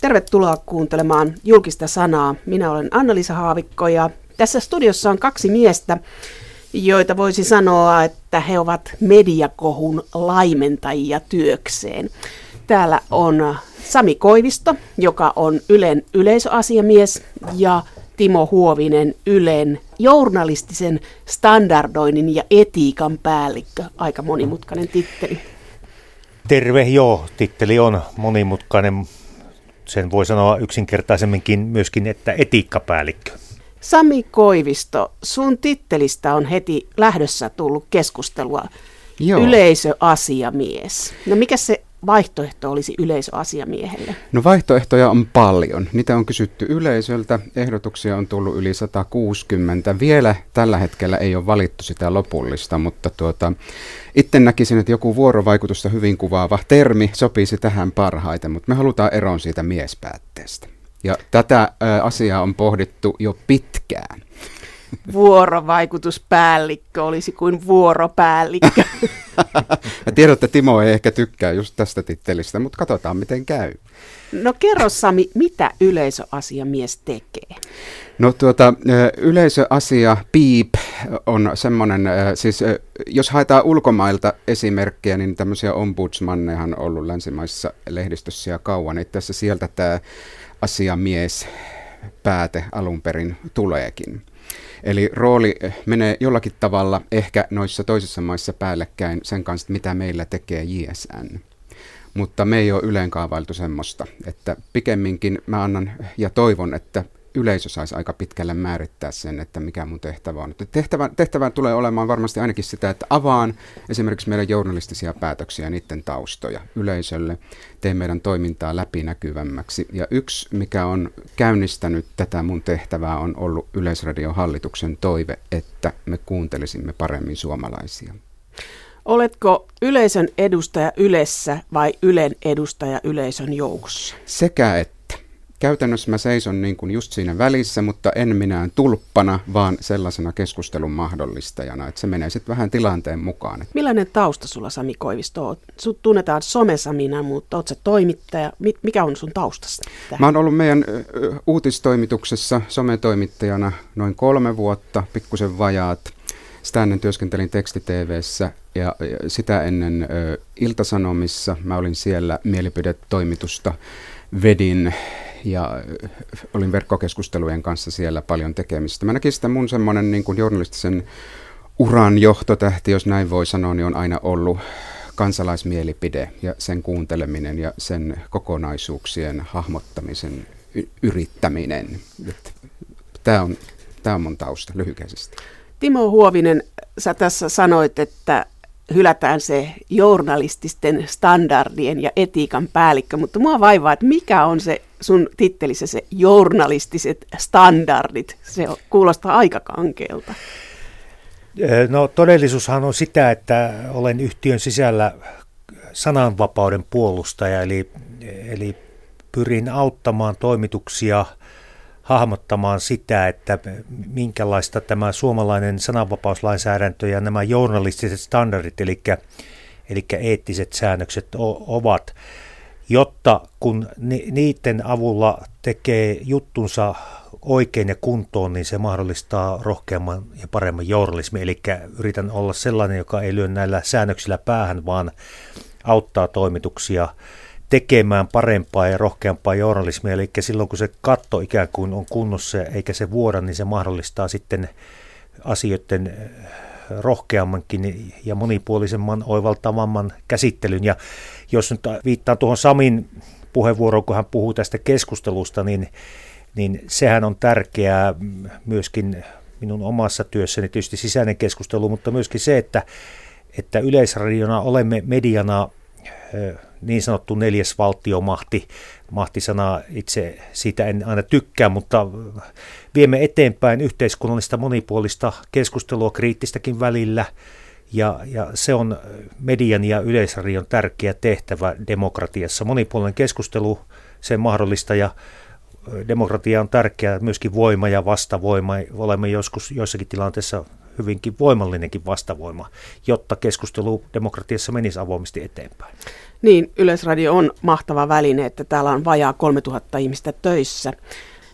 Tervetuloa kuuntelemaan julkista sanaa. Minä olen Anna-Liisa Haavikko ja tässä studiossa on kaksi miestä, joita voisi sanoa, että he ovat mediakohun laimentajia työkseen. Täällä on Sami Koivisto, joka on Ylen yleisöasiamies ja Timo Huovinen Ylen journalistisen standardoinnin ja etiikan päällikkö. Aika monimutkainen titteli. Terve, joo. Titteli on monimutkainen. Sen voi sanoa yksinkertaisemminkin myöskin, että etiikkapäällikkö. Sami Koivisto, sun tittelistä on heti lähdössä tullut keskustelua. Joo. Yleisöasiamies. No mikä se vaihtoehto olisi yleisöasiamiehelle? No vaihtoehtoja on paljon. Niitä on kysytty yleisöltä. Ehdotuksia on tullut yli 160. Vielä tällä hetkellä ei ole valittu sitä lopullista, mutta tuota, itse näkisin, että joku vuorovaikutusta hyvin kuvaava termi sopisi tähän parhaiten, mutta me halutaan eroon siitä miespäätteestä. Ja tätä asiaa on pohdittu jo pitkään vuorovaikutuspäällikkö olisi kuin vuoropäällikkö. Mä tiedän, että Timo ei ehkä tykkää just tästä tittelistä, mutta katsotaan miten käy. No kerro Sami, mitä yleisöasiamies tekee? No tuota, yleisöasia piip on semmoinen, siis jos haetaan ulkomailta esimerkkejä, niin tämmöisiä ombudsmannehan on ollut länsimaissa lehdistössä ja kauan. Itse asiassa sieltä tämä asiamies pääte alun perin tuleekin. Eli rooli eh, menee jollakin tavalla ehkä noissa toisissa maissa päällekkäin sen kanssa, mitä meillä tekee JSN. Mutta me ei ole yleen kaavailtu semmoista, että pikemminkin mä annan ja toivon, että yleisö saisi aika pitkälle määrittää sen, että mikä mun tehtävä on. Tehtävä, tehtävä tulee olemaan varmasti ainakin sitä, että avaan esimerkiksi meidän journalistisia päätöksiä ja niiden taustoja yleisölle, teen meidän toimintaa läpinäkyvämmäksi. Ja yksi, mikä on käynnistänyt tätä mun tehtävää, on ollut Yleisradion hallituksen toive, että me kuuntelisimme paremmin suomalaisia. Oletko yleisön edustaja Ylessä vai Ylen edustaja yleisön joukossa? Sekä että käytännössä mä seison niin kuin just siinä välissä, mutta en minään tulppana, vaan sellaisena keskustelun mahdollistajana, että se menee sitten vähän tilanteen mukaan. Millainen tausta sulla Sami Koivisto on? Sut tunnetaan somesamina, mutta oot sä toimittaja. Mikä on sun taustasta? Mä oon ollut meidän uutistoimituksessa sometoimittajana noin kolme vuotta, pikkusen vajaat. Sitä ennen työskentelin tekstiteveessä ja sitä ennen ö, Iltasanomissa. Mä olin siellä mielipidetoimitusta vedin ja olin verkkokeskustelujen kanssa siellä paljon tekemistä. Mä näkisin, että mun semmoinen niin kuin journalistisen uran johtotähti, jos näin voi sanoa, niin on aina ollut kansalaismielipide ja sen kuunteleminen ja sen kokonaisuuksien hahmottamisen y- yrittäminen. Tämä on, tämä on mun tausta lyhykäisesti. Timo Huovinen, sä tässä sanoit, että hylätään se journalististen standardien ja etiikan päällikkö, mutta mua vaivaa, että mikä on se sun tittelissä se journalistiset standardit? Se kuulostaa aika kankeelta. No todellisuushan on sitä, että olen yhtiön sisällä sananvapauden puolustaja, eli, eli pyrin auttamaan toimituksia – hahmottamaan sitä, että minkälaista tämä suomalainen sananvapauslainsäädäntö ja nämä journalistiset standardit, eli, eli eettiset säännökset ovat, jotta kun niiden avulla tekee juttunsa oikein ja kuntoon, niin se mahdollistaa rohkeamman ja paremman journalismin. Eli yritän olla sellainen, joka ei lyö näillä säännöksillä päähän, vaan auttaa toimituksia tekemään parempaa ja rohkeampaa journalismia. Eli silloin kun se katto ikään kuin on kunnossa eikä se vuoda, niin se mahdollistaa sitten asioiden eh, rohkeammankin ja monipuolisemman, oivaltavamman käsittelyn. Ja jos nyt viittaan tuohon Samin puheenvuoroon, kun hän puhuu tästä keskustelusta, niin, niin sehän on tärkeää myöskin minun omassa työssäni, tietysti sisäinen keskustelu, mutta myöskin se, että, että yleisradiona olemme mediana eh, niin sanottu neljäs valtiomahti. Mahtisanaa itse siitä en aina tykkää, mutta viemme eteenpäin yhteiskunnallista monipuolista keskustelua kriittistäkin välillä. Ja, ja se on median ja yleisradion tärkeä tehtävä demokratiassa. Monipuolinen keskustelu, sen mahdollista ja demokratia on tärkeä myöskin voima ja vastavoima. Olemme joskus joissakin tilanteissa hyvinkin voimallinenkin vastavoima, jotta keskustelu demokratiassa menisi avoimesti eteenpäin. Niin, Yleisradio on mahtava väline, että täällä on vajaa 3000 ihmistä töissä.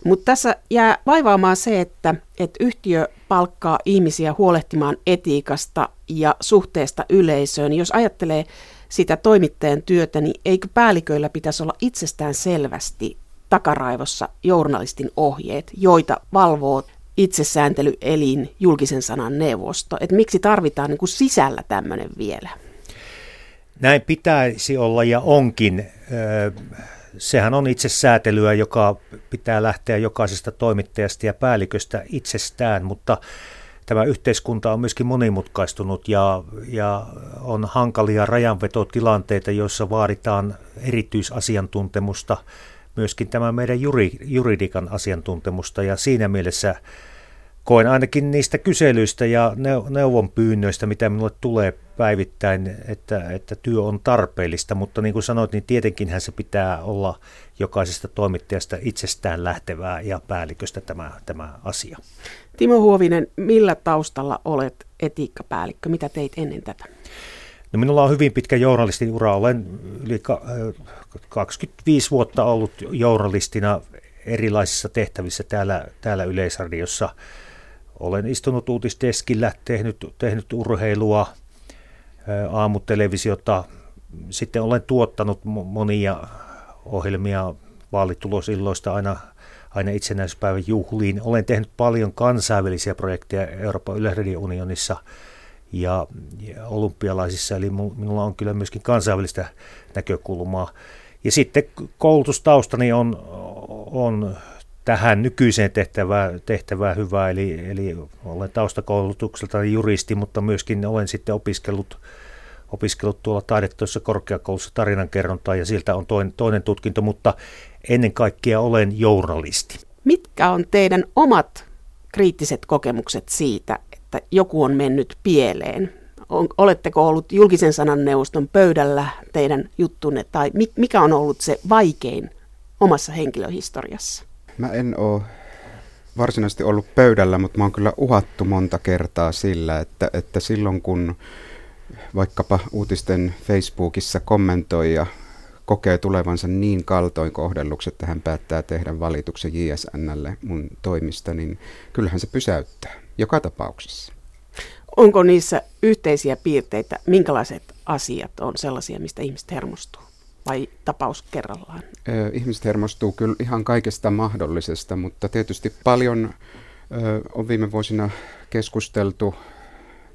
Mutta tässä jää vaivaamaan se, että, että yhtiö palkkaa ihmisiä huolehtimaan etiikasta ja suhteesta yleisöön. Jos ajattelee sitä toimittajan työtä, niin eikö päälliköillä pitäisi olla itsestään selvästi takaraivossa journalistin ohjeet, joita valvoo itsesääntelyelin julkisen sanan neuvosto. Et miksi tarvitaan niin sisällä tämmöinen vielä? Näin pitäisi olla ja onkin. Sehän on itsesäätelyä, joka pitää lähteä jokaisesta toimittajasta ja päälliköstä itsestään, mutta tämä yhteiskunta on myöskin monimutkaistunut ja, ja on hankalia rajanvetotilanteita, joissa vaaditaan erityisasiantuntemusta, myöskin tämä meidän juri, juridikan asiantuntemusta ja siinä mielessä koen ainakin niistä kyselyistä ja neuvonpyynnöistä, mitä minulle tulee päivittäin, että, että työ on tarpeellista, mutta niin kuin sanoit, niin tietenkinhän se pitää olla jokaisesta toimittajasta itsestään lähtevää ja päälliköstä tämä, tämä asia. Timo Huovinen, millä taustalla olet etiikkapäällikkö? Mitä teit ennen tätä? No minulla on hyvin pitkä journalistin ura. Olen yli 25 vuotta ollut journalistina erilaisissa tehtävissä täällä, täällä Yleisradiossa. Olen istunut uutisteskillä, tehnyt, tehnyt urheilua, aamutelevisiota. Sitten olen tuottanut monia ohjelmia vaalitulosilloista aina, aina itsenäisyyspäivän juhliin. Olen tehnyt paljon kansainvälisiä projekteja Euroopan Yleisradiounionissa ja, ja olympialaisissa, eli minulla on kyllä myöskin kansainvälistä näkökulmaa. Ja sitten koulutustaustani on, on tähän nykyiseen tehtävään, tehtävään hyvä, eli, eli olen taustakoulutukselta juristi, mutta myöskin olen sitten opiskellut, opiskellut tuolla taidetoissa korkeakoulussa tarinankerrontaa ja siltä on toinen, toinen tutkinto, mutta ennen kaikkea olen journalisti. Mitkä on teidän omat kriittiset kokemukset siitä, että joku on mennyt pieleen? Oletteko ollut julkisen sanan neuvoston pöydällä teidän juttunne tai mikä on ollut se vaikein omassa henkilöhistoriassa? Mä en ole varsinaisesti ollut pöydällä, mutta mä oon kyllä uhattu monta kertaa sillä, että, että silloin kun vaikkapa uutisten Facebookissa kommentoi ja kokee tulevansa niin kaltoin kohdelluksi, että hän päättää tehdä valituksen JSNlle mun toimista, niin kyllähän se pysäyttää joka tapauksessa. Onko niissä yhteisiä piirteitä, minkälaiset asiat on sellaisia, mistä ihmiset hermostuu? Vai tapaus kerrallaan? Ihmiset hermostuu kyllä ihan kaikesta mahdollisesta, mutta tietysti paljon on viime vuosina keskusteltu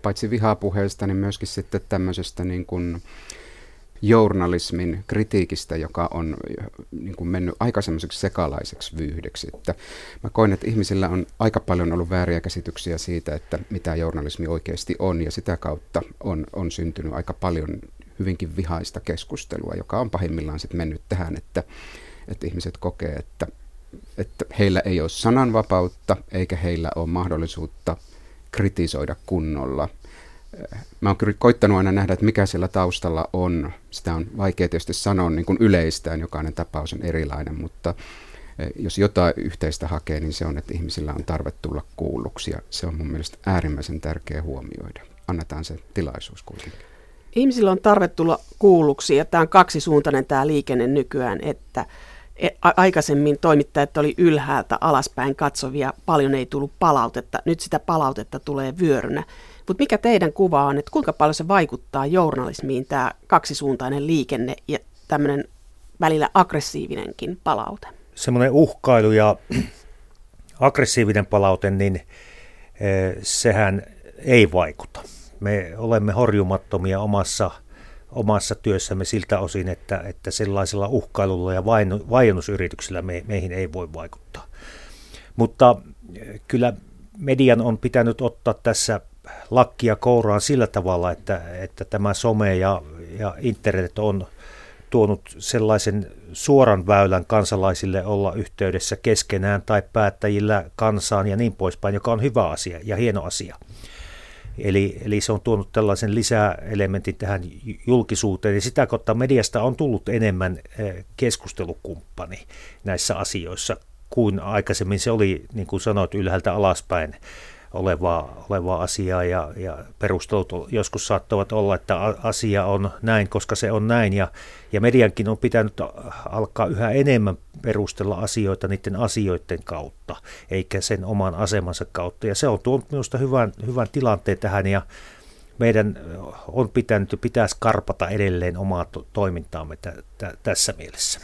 paitsi vihapuheesta, niin myöskin sitten tämmöisestä niin kuin journalismin kritiikistä, joka on niin kuin mennyt aika sekalaiseksi vyyhdeksi. Että mä koen, että ihmisillä on aika paljon ollut vääriä käsityksiä siitä, että mitä journalismi oikeasti on, ja sitä kautta on, on syntynyt aika paljon hyvinkin vihaista keskustelua, joka on pahimmillaan sitten mennyt tähän, että, että ihmiset kokee, että, että heillä ei ole sananvapautta eikä heillä ole mahdollisuutta kritisoida kunnolla. Mä oon kyllä koittanut aina nähdä, että mikä siellä taustalla on. Sitä on vaikea tietysti sanoa niin kuin yleistään, jokainen tapaus on erilainen, mutta eh, jos jotain yhteistä hakee, niin se on, että ihmisillä on tarve tulla kuulluksi ja se on mun mielestä äärimmäisen tärkeä huomioida. Annetaan se tilaisuus kuitenkin. Ihmisillä on tarve tulla kuulluksi ja tämä on kaksisuuntainen tämä liikenne nykyään, että e, aikaisemmin toimittajat oli ylhäältä alaspäin katsovia, paljon ei tullut palautetta, nyt sitä palautetta tulee vyörynä. Mutta mikä teidän kuva on, että kuinka paljon se vaikuttaa journalismiin tämä kaksisuuntainen liikenne ja tämmöinen välillä aggressiivinenkin palaute? Semmoinen uhkailu ja aggressiivinen palaute, niin eh, sehän ei vaikuta me olemme horjumattomia omassa, omassa työssämme siltä osin, että, että sellaisella uhkailulla ja vainosyrityksillä me, meihin ei voi vaikuttaa. Mutta eh, kyllä median on pitänyt ottaa tässä lakkia kouraan sillä tavalla, että, että tämä some ja, ja internet on tuonut sellaisen suoran väylän kansalaisille olla yhteydessä keskenään tai päättäjillä kansaan ja niin poispäin, joka on hyvä asia ja hieno asia. Eli, eli se on tuonut tällaisen lisäelementin tähän julkisuuteen, ja sitä kautta mediasta on tullut enemmän eh, keskustelukumppani näissä asioissa kuin aikaisemmin. Se oli, niin kuin sanoit, ylhäältä alaspäin olevaa, olevaa asiaa ja, ja perustelut joskus saattavat olla, että asia on näin, koska se on näin ja, ja mediankin on pitänyt alkaa yhä enemmän perustella asioita niiden asioiden kautta, eikä sen oman asemansa kautta ja se on tuonut minusta hyvän, hyvän tilanteen tähän ja meidän on pitänyt ja pitäisi karpata edelleen omaa to- toimintaamme t- t- tässä mielessä.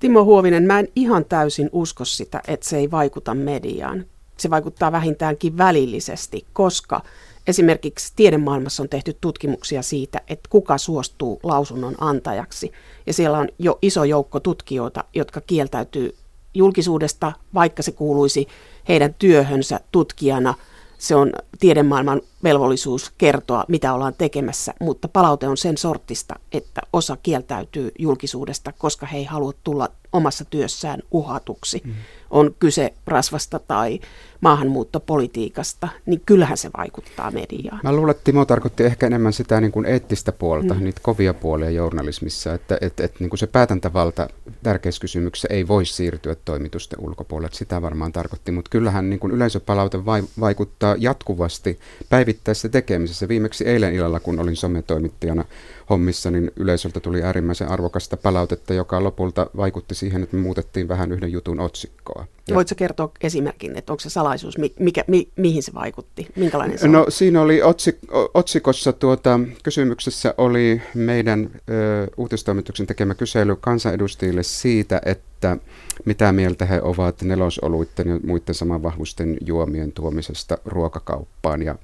Timo Huovinen, mä en ihan täysin usko sitä, että se ei vaikuta mediaan. Se vaikuttaa vähintäänkin välillisesti, koska esimerkiksi tiedemaailmassa on tehty tutkimuksia siitä, että kuka suostuu lausunnon antajaksi. Ja siellä on jo iso joukko tutkijoita, jotka kieltäytyy julkisuudesta, vaikka se kuuluisi heidän työhönsä tutkijana – se on tiedemaailman velvollisuus kertoa, mitä ollaan tekemässä, mutta palaute on sen sortista, että osa kieltäytyy julkisuudesta, koska he ei halua tulla omassa työssään uhatuksi. Mm. On kyse rasvasta tai maahanmuuttopolitiikasta, niin kyllähän se vaikuttaa mediaan. Mä luulen, että Timo tarkoitti ehkä enemmän sitä niin kuin eettistä puolta, mm. niitä kovia puolia journalismissa, että et, et, niin kuin se päätäntävalta tärkeissä kysymyksissä ei voi siirtyä toimitusten ulkopuolelle. Sitä varmaan tarkoitti, mutta kyllähän niin kuin yleisöpalaute vai, vaikuttaa jatkuvasti päivittäisessä tekemisessä. Viimeksi eilen illalla, kun olin sometoimittajana hommissa, niin yleisöltä tuli äärimmäisen arvokasta palautetta, joka lopulta vaikutti siihen, että me muutettiin vähän yhden jutun otsikkoa. Ja Voitko kertoa esimerkin, että onko se salaisuus, mikä, mi, mihin se vaikutti, minkälainen se No siinä oli otsik, otsikossa tuota, kysymyksessä oli meidän ö, uutistoimituksen tekemä kysely kansanedustajille siitä, että mitä mieltä he ovat nelosoluitten ja muiden samanvahvuisten juomien tuomisesta ruokakauppaan. Ja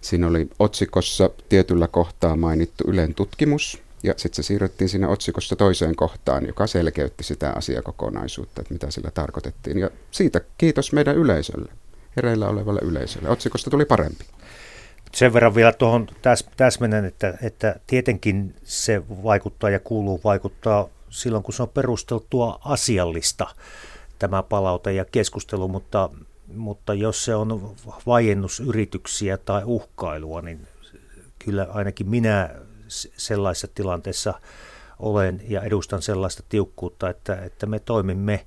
siinä oli otsikossa tietyllä kohtaa mainittu Ylen tutkimus, ja sitten se siirrettiin siinä otsikossa toiseen kohtaan, joka selkeytti sitä asiakokonaisuutta, että mitä sillä tarkoitettiin. Ja siitä kiitos meidän yleisölle, hereillä olevalle yleisölle. Otsikosta tuli parempi. Sen verran vielä tuohon täs, täsmennän, että, että tietenkin se vaikuttaa ja kuuluu vaikuttaa silloin, kun se on perusteltua asiallista tämä palaute ja keskustelu, mutta, mutta jos se on vajennusyrityksiä tai uhkailua, niin kyllä ainakin minä sellaisessa tilanteessa olen ja edustan sellaista tiukkuutta, että, että me toimimme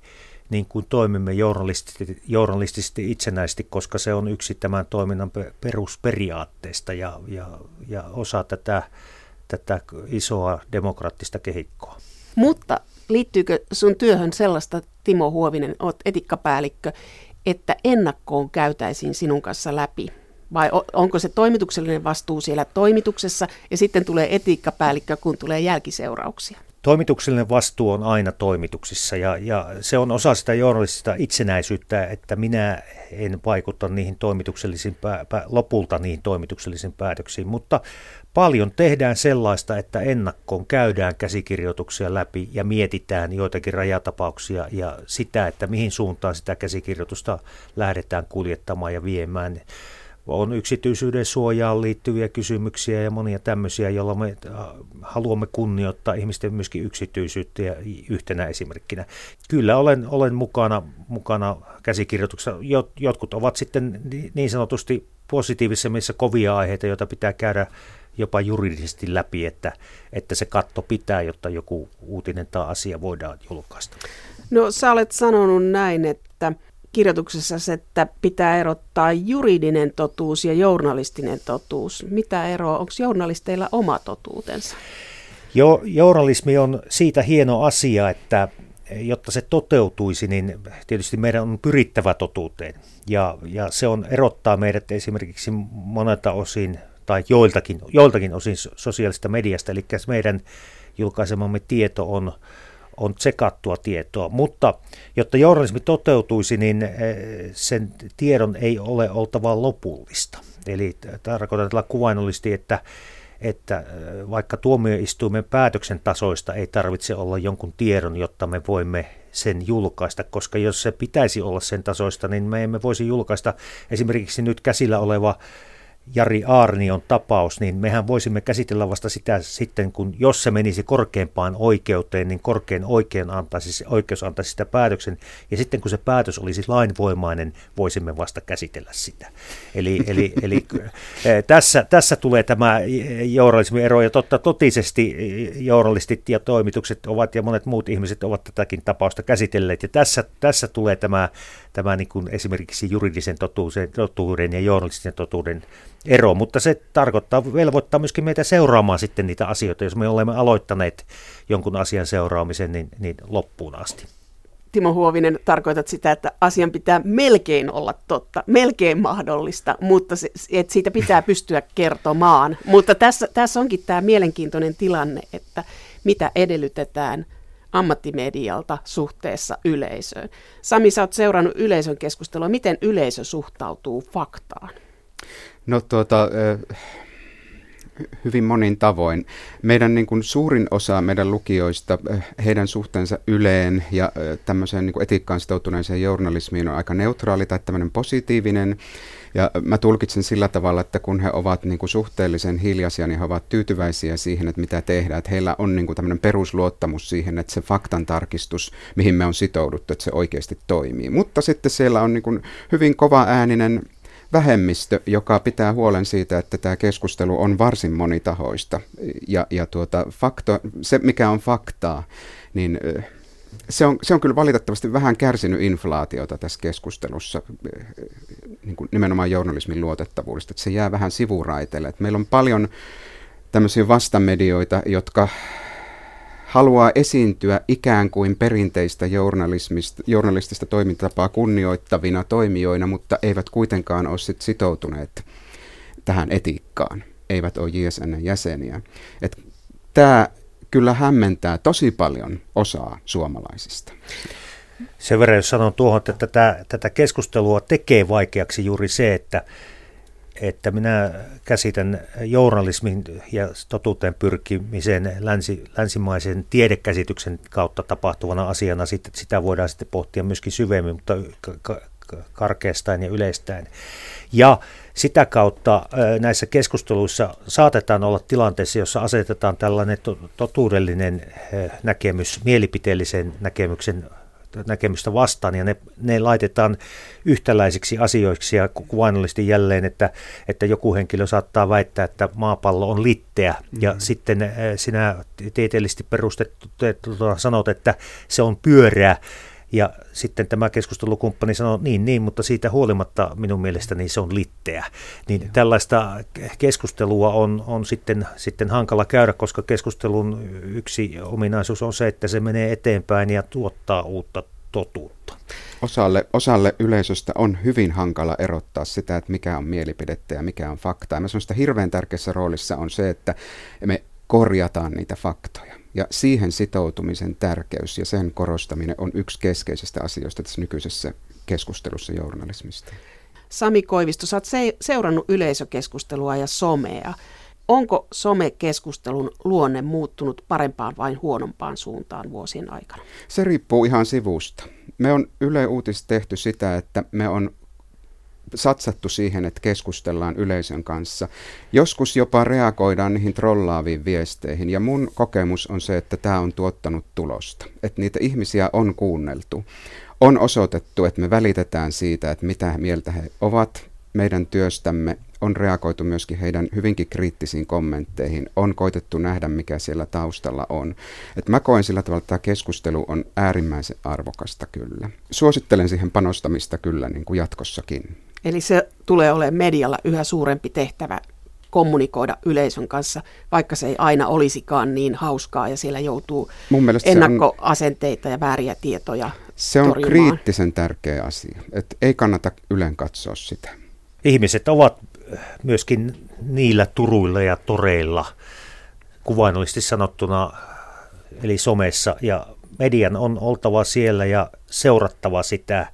niin kuin toimimme journalistisesti, journalistisesti itsenäisesti, koska se on yksi tämän toiminnan perusperiaatteesta ja, ja, ja osa tätä, tätä isoa demokraattista kehikkoa. Mutta liittyykö sun työhön sellaista, Timo Huovinen, olet etikkapäällikkö, että ennakkoon käytäisiin sinun kanssa läpi vai onko se toimituksellinen vastuu siellä toimituksessa? Ja sitten tulee etiikkapäällikkö, kun tulee jälkiseurauksia? Toimituksellinen vastuu on aina toimituksissa ja, ja se on osa sitä journalistista itsenäisyyttä, että minä en vaikuta niihin toimituksellisiin, pää, pää, lopulta niihin toimituksellisiin päätöksiin, mutta paljon tehdään sellaista, että ennakkoon käydään käsikirjoituksia läpi ja mietitään joitakin rajatapauksia ja sitä, että mihin suuntaan sitä käsikirjoitusta lähdetään kuljettamaan ja viemään on yksityisyyden suojaan liittyviä kysymyksiä ja monia tämmöisiä, joilla me äh, haluamme kunnioittaa ihmisten myöskin yksityisyyttä ja yhtenä esimerkkinä. Kyllä olen, olen mukana, mukana käsikirjoituksessa. Jotkut ovat sitten niin sanotusti positiivisessa missä kovia aiheita, joita pitää käydä jopa juridisesti läpi, että, että se katto pitää, jotta joku uutinen tai asia voidaan julkaista. No sä olet sanonut näin, että kirjoituksessa, että pitää erottaa juridinen totuus ja journalistinen totuus. Mitä eroa? Onko journalisteilla oma totuutensa? Jo, journalismi on siitä hieno asia, että jotta se toteutuisi, niin tietysti meidän on pyrittävä totuuteen. Ja, ja se on erottaa meidät esimerkiksi monelta osin tai joiltakin, joiltakin osin sosiaalista mediasta, eli meidän julkaisemamme tieto on on tsekattua tietoa, mutta jotta journalismi toteutuisi, niin eh, sen tiedon ei ole oltava lopullista. Eli tarkoitan tällä kuvainnollisesti, että, että eh, vaikka tuomioistuimen päätöksen tasoista ei tarvitse olla jonkun tiedon, jotta me voimme sen julkaista, koska jos se pitäisi olla sen tasoista, niin me emme voisi julkaista esimerkiksi nyt käsillä oleva Jari Aarnion tapaus, niin mehän voisimme käsitellä vasta sitä sitten, kun jos se menisi korkeimpaan oikeuteen, niin korkein oikein antaisi, oikeus antaisi sitä päätöksen, ja sitten kun se päätös olisi lainvoimainen, voisimme vasta käsitellä sitä. Eli, eli, eli tässä, tässä tulee tämä journalismin ero, ja totta totisesti journalistit ja toimitukset ovat, ja monet muut ihmiset ovat tätäkin tapausta käsitelleet, ja tässä, tässä tulee tämä, tämä niin kuin esimerkiksi juridisen totuuden, totuuden ja journalistisen totuuden ero, mutta se tarkoittaa, velvoittaa myöskin meitä seuraamaan sitten niitä asioita, jos me olemme aloittaneet jonkun asian seuraamisen niin, niin loppuun asti. Timo Huovinen, tarkoitat sitä, että asian pitää melkein olla totta, melkein mahdollista, mutta se, että siitä pitää pystyä kertomaan. Mutta tässä, tässä onkin tämä mielenkiintoinen tilanne, että mitä edellytetään ammattimedialta suhteessa yleisöön. Sami, sä oot seurannut yleisön keskustelua. Miten yleisö suhtautuu faktaan? No tuota, hyvin monin tavoin. Meidän niin kuin suurin osa meidän lukijoista, heidän suhteensa Yleen ja tämmöiseen niin kuin etiikkaan sitoutuneeseen journalismiin on aika neutraali tai tämmöinen positiivinen. Ja mä tulkitsen sillä tavalla, että kun he ovat niin kuin suhteellisen hiljaisia, niin he ovat tyytyväisiä siihen, että mitä tehdään. Että heillä on niin kuin tämmöinen perusluottamus siihen, että se faktan tarkistus, mihin me on sitouduttu, että se oikeasti toimii. Mutta sitten siellä on niin kuin hyvin kova ääninen vähemmistö, joka pitää huolen siitä, että tämä keskustelu on varsin monitahoista. Ja, ja tuota, fakto, se, mikä on faktaa, niin se on, se on kyllä valitettavasti vähän kärsinyt inflaatiota tässä keskustelussa, niin kuin nimenomaan journalismin luotettavuudesta, että se jää vähän sivuraiteelle. Että meillä on paljon tämmöisiä vastamedioita, jotka haluaa esiintyä ikään kuin perinteistä journalistista toimintatapaa kunnioittavina toimijoina, mutta eivät kuitenkaan ole sit sitoutuneet tähän etiikkaan, eivät ole JSN jäseniä. Tämä kyllä hämmentää tosi paljon osaa suomalaisista. Sen verran, jos sanon tuohon, että tätä, tätä keskustelua tekee vaikeaksi juuri se, että että minä käsitän journalismin ja totuuteen pyrkimisen länsi, länsimaisen tiedekäsityksen kautta tapahtuvana asiana. Sitten, sitä voidaan sitten pohtia myöskin syvemmin, mutta karkeastaan ja yleistäen. Ja sitä kautta näissä keskusteluissa saatetaan olla tilanteessa, jossa asetetaan tällainen totuudellinen näkemys mielipiteellisen näkemyksen näkemystä vastaan ja ne, ne laitetaan yhtäläisiksi asioiksi ja kuvainnollisesti jälleen, että, että joku henkilö saattaa väittää, että maapallo on litteä mm-hmm. ja sitten äh, sinä tieteellisesti perustettu sanot, että se on pyöreä ja sitten tämä keskustelukumppani sanoo, niin, niin, mutta siitä huolimatta minun mielestäni se on litteä. Niin Joo. tällaista keskustelua on, on sitten, sitten hankala käydä, koska keskustelun yksi ominaisuus on se, että se menee eteenpäin ja tuottaa uutta totuutta. Osalle, osalle yleisöstä on hyvin hankala erottaa sitä, että mikä on mielipidettä ja mikä on faktaa. Ja mä sanon, että hirveän tärkeässä roolissa on se, että me korjataan niitä faktoja. Ja siihen sitoutumisen tärkeys ja sen korostaminen on yksi keskeisistä asioista tässä nykyisessä keskustelussa journalismista. Sami Koivisto, sä oot se- seurannut yleisökeskustelua ja somea. Onko somekeskustelun luonne muuttunut parempaan vai huonompaan suuntaan vuosien aikana? Se riippuu ihan sivusta. Me on Yle Uutis tehty sitä, että me on satsattu siihen, että keskustellaan yleisön kanssa. Joskus jopa reagoidaan niihin trollaaviin viesteihin. Ja mun kokemus on se, että tämä on tuottanut tulosta. Että niitä ihmisiä on kuunneltu. On osoitettu, että me välitetään siitä, että mitä mieltä he ovat meidän työstämme. On reagoitu myöskin heidän hyvinkin kriittisiin kommentteihin. On koitettu nähdä, mikä siellä taustalla on. Et mä koen sillä tavalla, että tämä keskustelu on äärimmäisen arvokasta kyllä. Suosittelen siihen panostamista kyllä niin kuin jatkossakin. Eli se tulee olemaan medialla yhä suurempi tehtävä kommunikoida yleisön kanssa, vaikka se ei aina olisikaan niin hauskaa ja siellä joutuu Mun ennakkoasenteita on, ja vääriä tietoja Se on torjumaan. kriittisen tärkeä asia, että ei kannata ylen katsoa sitä. Ihmiset ovat myöskin niillä turuilla ja toreilla kuvainnollisesti sanottuna, eli somessa, ja median on oltava siellä ja seurattava sitä –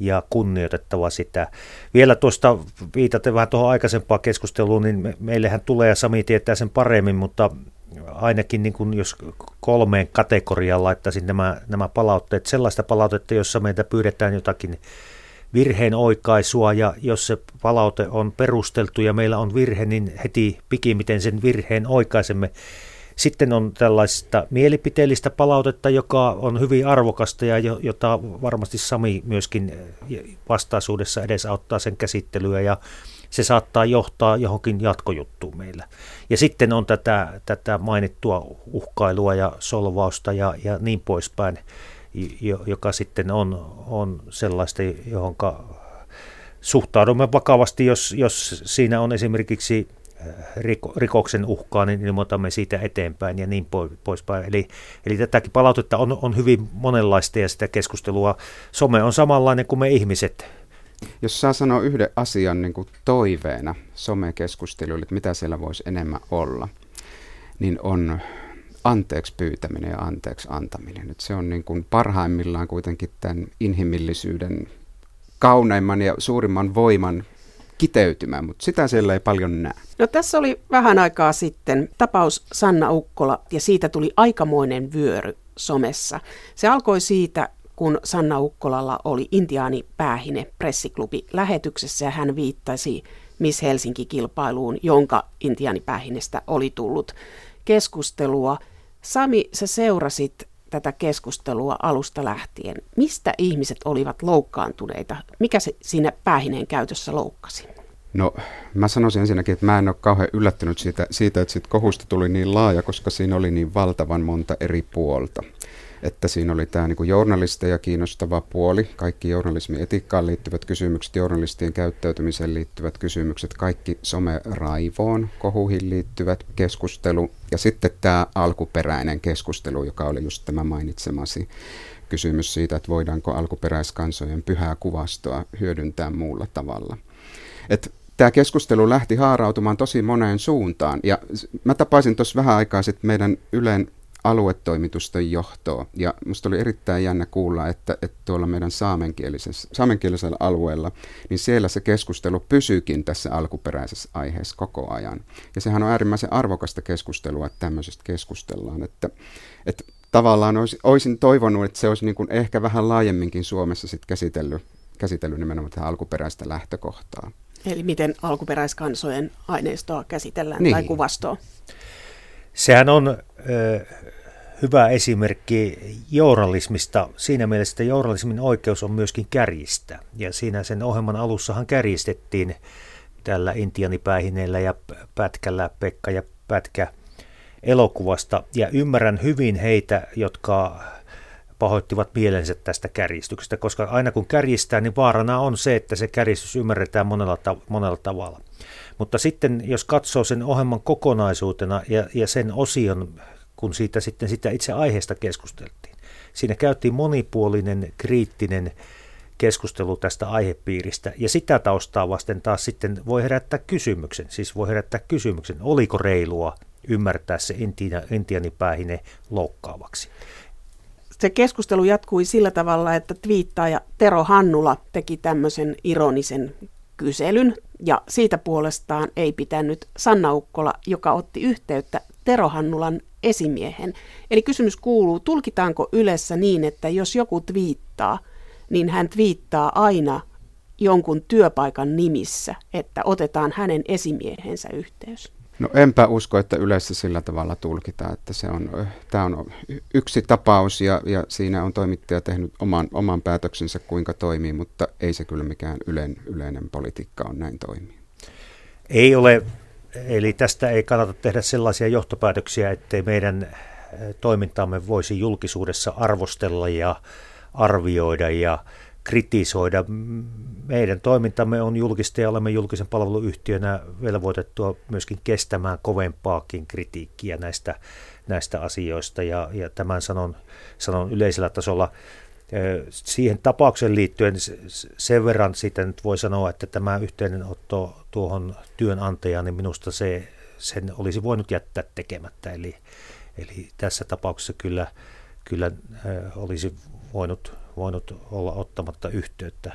ja kunnioitettava sitä. Vielä tuosta viitaten vähän tuohon aikaisempaan keskusteluun, niin me, meillähän tulee, ja Sami tietää sen paremmin, mutta ainakin niin kuin jos kolmeen kategoriaan laittaisin nämä, nämä palautteet, sellaista palautetta, jossa meitä pyydetään jotakin virheen oikaisua ja jos se palaute on perusteltu ja meillä on virhe, niin heti pikimiten sen virheen oikaisemme. Sitten on tällaista mielipiteellistä palautetta, joka on hyvin arvokasta ja jota varmasti Sami myöskin vastaisuudessa edesauttaa sen käsittelyä ja se saattaa johtaa johonkin jatkojuttuun meillä. Ja sitten on tätä, tätä mainittua uhkailua ja solvausta ja, ja niin poispäin, joka sitten on, on sellaista, johon suhtaudumme vakavasti, jos, jos siinä on esimerkiksi rikoksen uhkaa, niin ilmoitamme siitä eteenpäin ja niin poispäin. Eli, eli tätäkin palautetta on, on hyvin monenlaista ja sitä keskustelua. Some on samanlainen kuin me ihmiset. Jos saa sanoa yhden asian niin kuin toiveena somekeskusteluille, että mitä siellä voisi enemmän olla, niin on anteeksi pyytäminen ja anteeksi antaminen. Nyt se on niin kuin parhaimmillaan kuitenkin tämän inhimillisyyden kauneimman ja suurimman voiman kiteytymään, mutta sitä siellä ei paljon näe. No tässä oli vähän aikaa sitten tapaus Sanna Ukkola ja siitä tuli aikamoinen vyöry somessa. Se alkoi siitä, kun Sanna Ukkolalla oli Intiaani päähine pressiklubi lähetyksessä ja hän viittasi Miss Helsinki-kilpailuun, jonka Intiaani päähinestä oli tullut keskustelua. Sami, sä seurasit tätä keskustelua alusta lähtien. Mistä ihmiset olivat loukkaantuneita? Mikä se siinä päähineen käytössä loukkasi? No mä sanoisin ensinnäkin, että mä en ole kauhean yllättynyt siitä, siitä että siitä kohusta tuli niin laaja, koska siinä oli niin valtavan monta eri puolta että siinä oli tämä niin journalisteja kiinnostava puoli, kaikki journalismin etiikkaan liittyvät kysymykset, journalistien käyttäytymiseen liittyvät kysymykset, kaikki someraivoon, kohuihin liittyvät keskustelu ja sitten tämä alkuperäinen keskustelu, joka oli just tämä mainitsemasi kysymys siitä, että voidaanko alkuperäiskansojen pyhää kuvastoa hyödyntää muulla tavalla. Et tämä keskustelu lähti haarautumaan tosi moneen suuntaan. Ja mä tapasin tuossa vähän aikaa sitten meidän Ylen aluetoimitusten johtoa. Ja minusta oli erittäin jännä kuulla, että, että tuolla meidän saamenkielisellä alueella, niin siellä se keskustelu pysyykin tässä alkuperäisessä aiheessa koko ajan. Ja sehän on äärimmäisen arvokasta keskustelua, että tämmöisestä keskustellaan. Että, että tavallaan olisi, olisin toivonut, että se olisi niin kuin ehkä vähän laajemminkin Suomessa sit käsitellyt, käsitellyt nimenomaan tähän alkuperäistä lähtökohtaa. Eli miten alkuperäiskansojen aineistoa käsitellään niin. tai kuvastoa? Sehän on ö, hyvä esimerkki journalismista siinä mielessä, että journalismin oikeus on myöskin kärjistä. Ja siinä sen ohjelman alussahan kärjistettiin tällä intianipäihineellä ja pätkällä Pekka ja Pätkä elokuvasta. Ja ymmärrän hyvin heitä, jotka pahoittivat mielensä tästä kärjistyksestä, koska aina kun kärjistää, niin vaarana on se, että se kärjistys ymmärretään monella, ta- monella tavalla. Mutta sitten jos katsoo sen ohjelman kokonaisuutena ja, ja sen osion, kun siitä sitten sitä itse aiheesta keskusteltiin, siinä käytiin monipuolinen, kriittinen keskustelu tästä aihepiiristä. Ja sitä taustaa vasten taas sitten voi herättää kysymyksen, siis voi herättää kysymyksen, oliko reilua ymmärtää se intianipäähine loukkaavaksi. Se keskustelu jatkui sillä tavalla, että twiittaaja Tero Hannula teki tämmöisen ironisen kyselyn, ja siitä puolestaan ei pitänyt Sanna Ukkola, joka otti yhteyttä Tero Hannulan esimiehen. Eli kysymys kuuluu, tulkitaanko Ylessä niin, että jos joku twiittaa, niin hän twiittaa aina jonkun työpaikan nimissä, että otetaan hänen esimiehensä yhteys? No enpä usko, että yleensä sillä tavalla tulkitaan, että se on, tämä on yksi tapaus ja, ja siinä on toimittaja tehnyt oman, oman päätöksensä kuinka toimii, mutta ei se kyllä mikään yleinen, yleinen politiikka on näin toimii. Ei ole, eli tästä ei kannata tehdä sellaisia johtopäätöksiä, ettei meidän toimintaamme voisi julkisuudessa arvostella ja arvioida ja kritisoida. Meidän toimintamme on julkista ja olemme julkisen palveluyhtiönä velvoitettua myöskin kestämään kovempaakin kritiikkiä näistä, näistä asioista ja, ja tämän sanon, sanon yleisellä tasolla. Siihen tapaukseen liittyen sen verran sitten nyt voi sanoa, että tämä yhteydenotto tuohon työnantajaan, niin minusta se, sen olisi voinut jättää tekemättä. Eli, eli tässä tapauksessa kyllä, kyllä olisi voinut voinut olla ottamatta yhteyttä.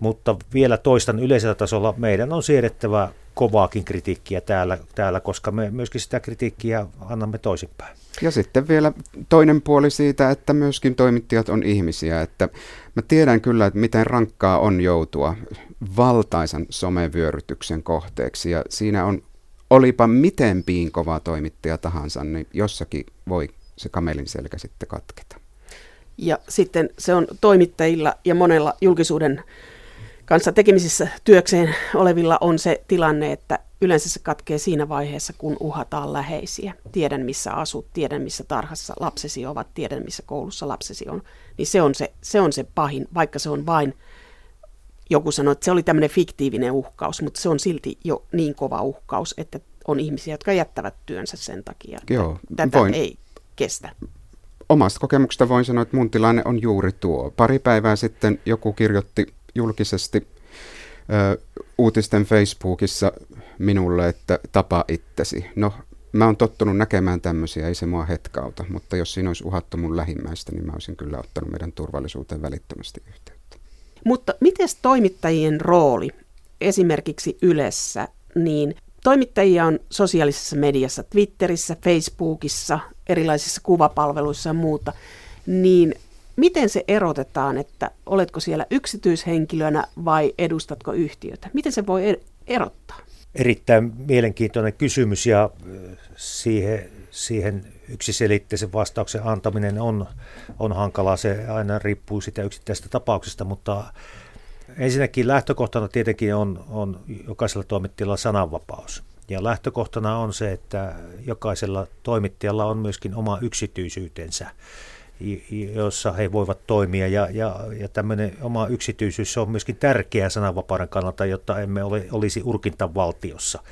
Mutta vielä toistan yleisellä tasolla, meidän on siedettävä kovaakin kritiikkiä täällä, täällä, koska me myöskin sitä kritiikkiä annamme toisinpäin. Ja sitten vielä toinen puoli siitä, että myöskin toimittajat on ihmisiä. Että mä tiedän kyllä, että miten rankkaa on joutua valtaisan somevyörytyksen kohteeksi. Ja siinä on, olipa miten piinkova toimittaja tahansa, niin jossakin voi se kamelin selkä sitten katketa. Ja sitten se on toimittajilla ja monella julkisuuden kanssa tekemisissä työkseen olevilla on se tilanne, että yleensä se katkee siinä vaiheessa, kun uhataan läheisiä. Tiedän, missä asut, tiedän, missä tarhassa lapsesi ovat, tiedän, missä koulussa lapsesi on. Niin se on se, se, on se pahin, vaikka se on vain, joku sanoi, että se oli tämmöinen fiktiivinen uhkaus, mutta se on silti jo niin kova uhkaus, että on ihmisiä, jotka jättävät työnsä sen takia, Joo, tätä voin, ei kestä. Omasta kokemuksesta voin sanoa, että mun tilanne on juuri tuo. Pari päivää sitten joku kirjoitti julkisesti ö, uutisten Facebookissa minulle, että tapa itsesi. No, mä oon tottunut näkemään tämmöisiä, ei se mua hetkauta, mutta jos siinä olisi uhattu mun lähimmäistä, niin mä olisin kyllä ottanut meidän turvallisuuteen välittömästi yhteyttä. Mutta miten toimittajien rooli esimerkiksi Ylessä, niin toimittajia on sosiaalisessa mediassa, Twitterissä, Facebookissa, erilaisissa kuvapalveluissa ja muuta, niin miten se erotetaan, että oletko siellä yksityishenkilönä vai edustatko yhtiötä? Miten se voi er-, erottaa? Erittäin mielenkiintoinen kysymys ja siihen, siihen yksiselitteisen vastauksen antaminen on, on hankalaa. Se aina riippuu sitä yksittäisestä tapauksesta, mutta ensinnäkin lähtökohtana tietenkin on, on jokaisella toimittajalla sananvapaus. Ja lähtökohtana on se, että jokaisella toimittajalla on myöskin oma yksityisyytensä jossa he voivat toimia. Ja, ja, ja tämmöinen oma yksityisyys on myöskin tärkeä sananvapauden kannalta, jotta emme ole, olisi urkintavaltiossa.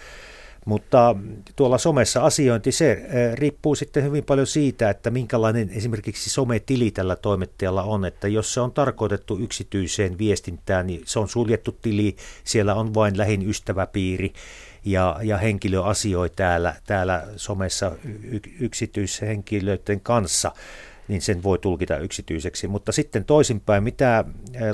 Mutta tuolla somessa asiointi, se eh, riippuu sitten hyvin paljon siitä, että minkälainen esimerkiksi sometili tällä toimittajalla on. Että jos se on tarkoitettu yksityiseen viestintään, niin se on suljettu tili, siellä on vain lähin ystäväpiiri ja, ja henkilö asioi täällä, täällä somessa yksityishenkilöiden kanssa niin sen voi tulkita yksityiseksi. Mutta sitten toisinpäin, mitä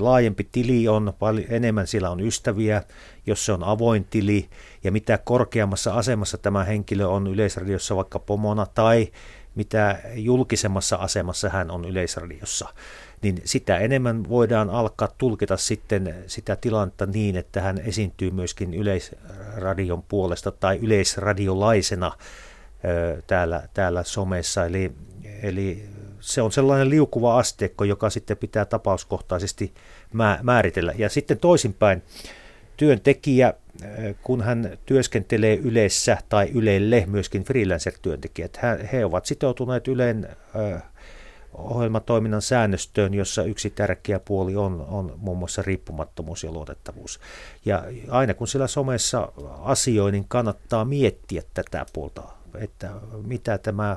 laajempi tili on, paljon enemmän sillä on ystäviä, jos se on avoin tili, ja mitä korkeammassa asemassa tämä henkilö on yleisradiossa vaikka pomona, tai mitä julkisemmassa asemassa hän on yleisradiossa, niin sitä enemmän voidaan alkaa tulkita sitten sitä tilannetta niin, että hän esiintyy myöskin yleisradion puolesta tai yleisradiolaisena täällä, täällä somessa. Eli, eli se on sellainen liukuva asteikko, joka sitten pitää tapauskohtaisesti määritellä. Ja sitten toisinpäin, työntekijä, äh, kun hän työskentelee yleessä tai ylelle, myöskin freelancer-työntekijät, he ovat sitoutuneet Yleen äh, ohjelmatoiminnan säännöstöön, jossa yksi tärkeä puoli on, on muun muassa riippumattomuus ja luotettavuus. Ja aina kun sillä somessa asioi, niin kannattaa miettiä tätä puolta, että mitä tämä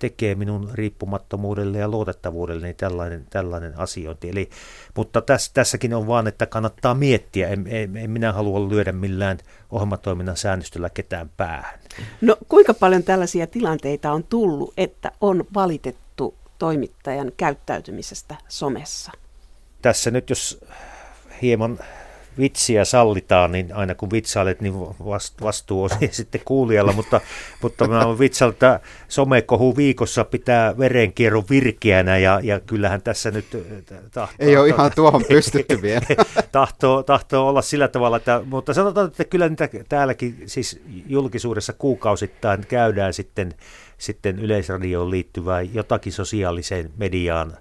tekee minun riippumattomuudelle ja luotettavuudelle niin tällainen, tällainen asiointi. Eli, mutta täs, tässäkin on vaan, että kannattaa miettiä. En, en, en minä halua lyödä millään ohjelmatoiminnan säännöstöllä ketään päähän. No kuinka paljon tällaisia tilanteita on tullut, että on valitettu toimittajan käyttäytymisestä somessa? Tässä nyt jos hieman vitsiä sallitaan, niin aina kun vitsailet, niin vastuu on sitten kuulijalla, mutta, mutta mä olen vitsaillut, että somekohu viikossa pitää verenkierron virkeänä ja, ja kyllähän tässä nyt äh, tahtoo... Ei ole ihan tuohon pystytty vielä. tahtoo, tahtoo olla sillä tavalla, että, mutta sanotaan, että kyllä niitä täälläkin siis julkisuudessa kuukausittain käydään sitten, sitten yleisradioon liittyvää jotakin sosiaaliseen mediaan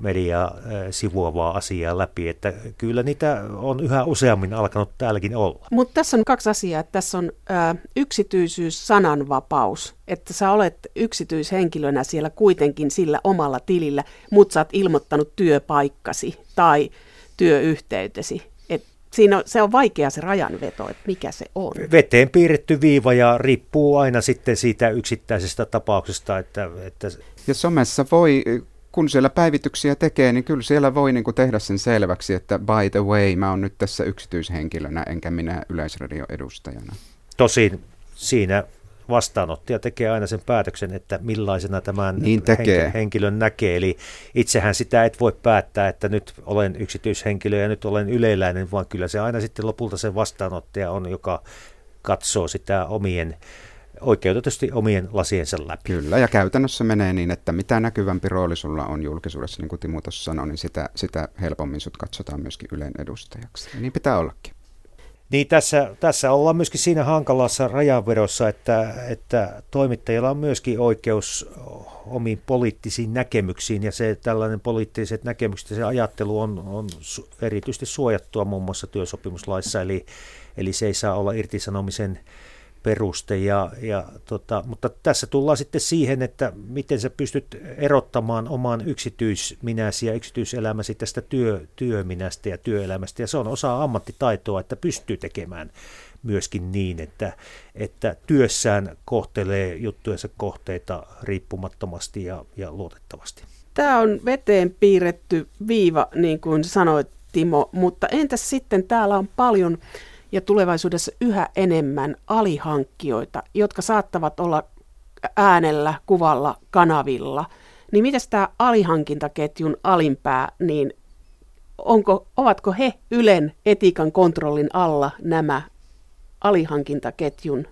mediaa sivuavaa asiaa läpi, että kyllä niitä on yhä useammin alkanut täälläkin olla. Mutta tässä on kaksi asiaa. Tässä on ä, yksityisyys, sananvapaus, että sä olet yksityishenkilönä siellä kuitenkin sillä omalla tilillä, mutta sä oot ilmoittanut työpaikkasi tai työyhteytesi. Et siinä on, se on vaikea se rajanveto, että mikä se on. Veteen piirretty viiva ja riippuu aina sitten siitä yksittäisestä tapauksesta. Että, että... Ja somessa voi kun siellä päivityksiä tekee, niin kyllä siellä voi niin kuin tehdä sen selväksi, että by the way, mä oon nyt tässä yksityishenkilönä, enkä minä yleisradioedustajana. Tosin siinä vastaanottaja tekee aina sen päätöksen, että millaisena tämän niin tekee. henkilön näkee. Eli itsehän sitä et voi päättää, että nyt olen yksityishenkilö ja nyt olen yleiläinen, vaan kyllä se aina sitten lopulta se vastaanottaja on, joka katsoo sitä omien oikeutetusti omien lasiensa läpi. Kyllä, ja käytännössä menee niin, että mitä näkyvämpi rooli sulla on julkisuudessa, niin kuin Timo tuossa sanoi, niin sitä, sitä helpommin sut katsotaan myöskin Ylen edustajaksi. Ja niin pitää ollakin. Niin tässä, tässä ollaan myöskin siinä hankalassa rajanvedossa, että, että toimittajilla on myöskin oikeus omiin poliittisiin näkemyksiin ja se tällainen poliittiset näkemykset ja se ajattelu on, on erityisesti suojattua muun muassa työsopimuslaissa, eli, eli se ei saa olla irtisanomisen peruste. Ja, ja tota, mutta tässä tullaan sitten siihen, että miten sä pystyt erottamaan oman yksityisminäsi ja yksityiselämäsi tästä työ, työminästä ja työelämästä. Ja se on osa ammattitaitoa, että pystyy tekemään myöskin niin, että, että työssään kohtelee juttujensa kohteita riippumattomasti ja, ja luotettavasti. Tämä on veteen piirretty viiva, niin kuin sanoit Timo, mutta entäs sitten täällä on paljon ja tulevaisuudessa yhä enemmän alihankkijoita, jotka saattavat olla äänellä, kuvalla, kanavilla. Niin miten tämä alihankintaketjun alinpää, niin onko, ovatko he Ylen etiikan kontrollin alla nämä alihankintaketjun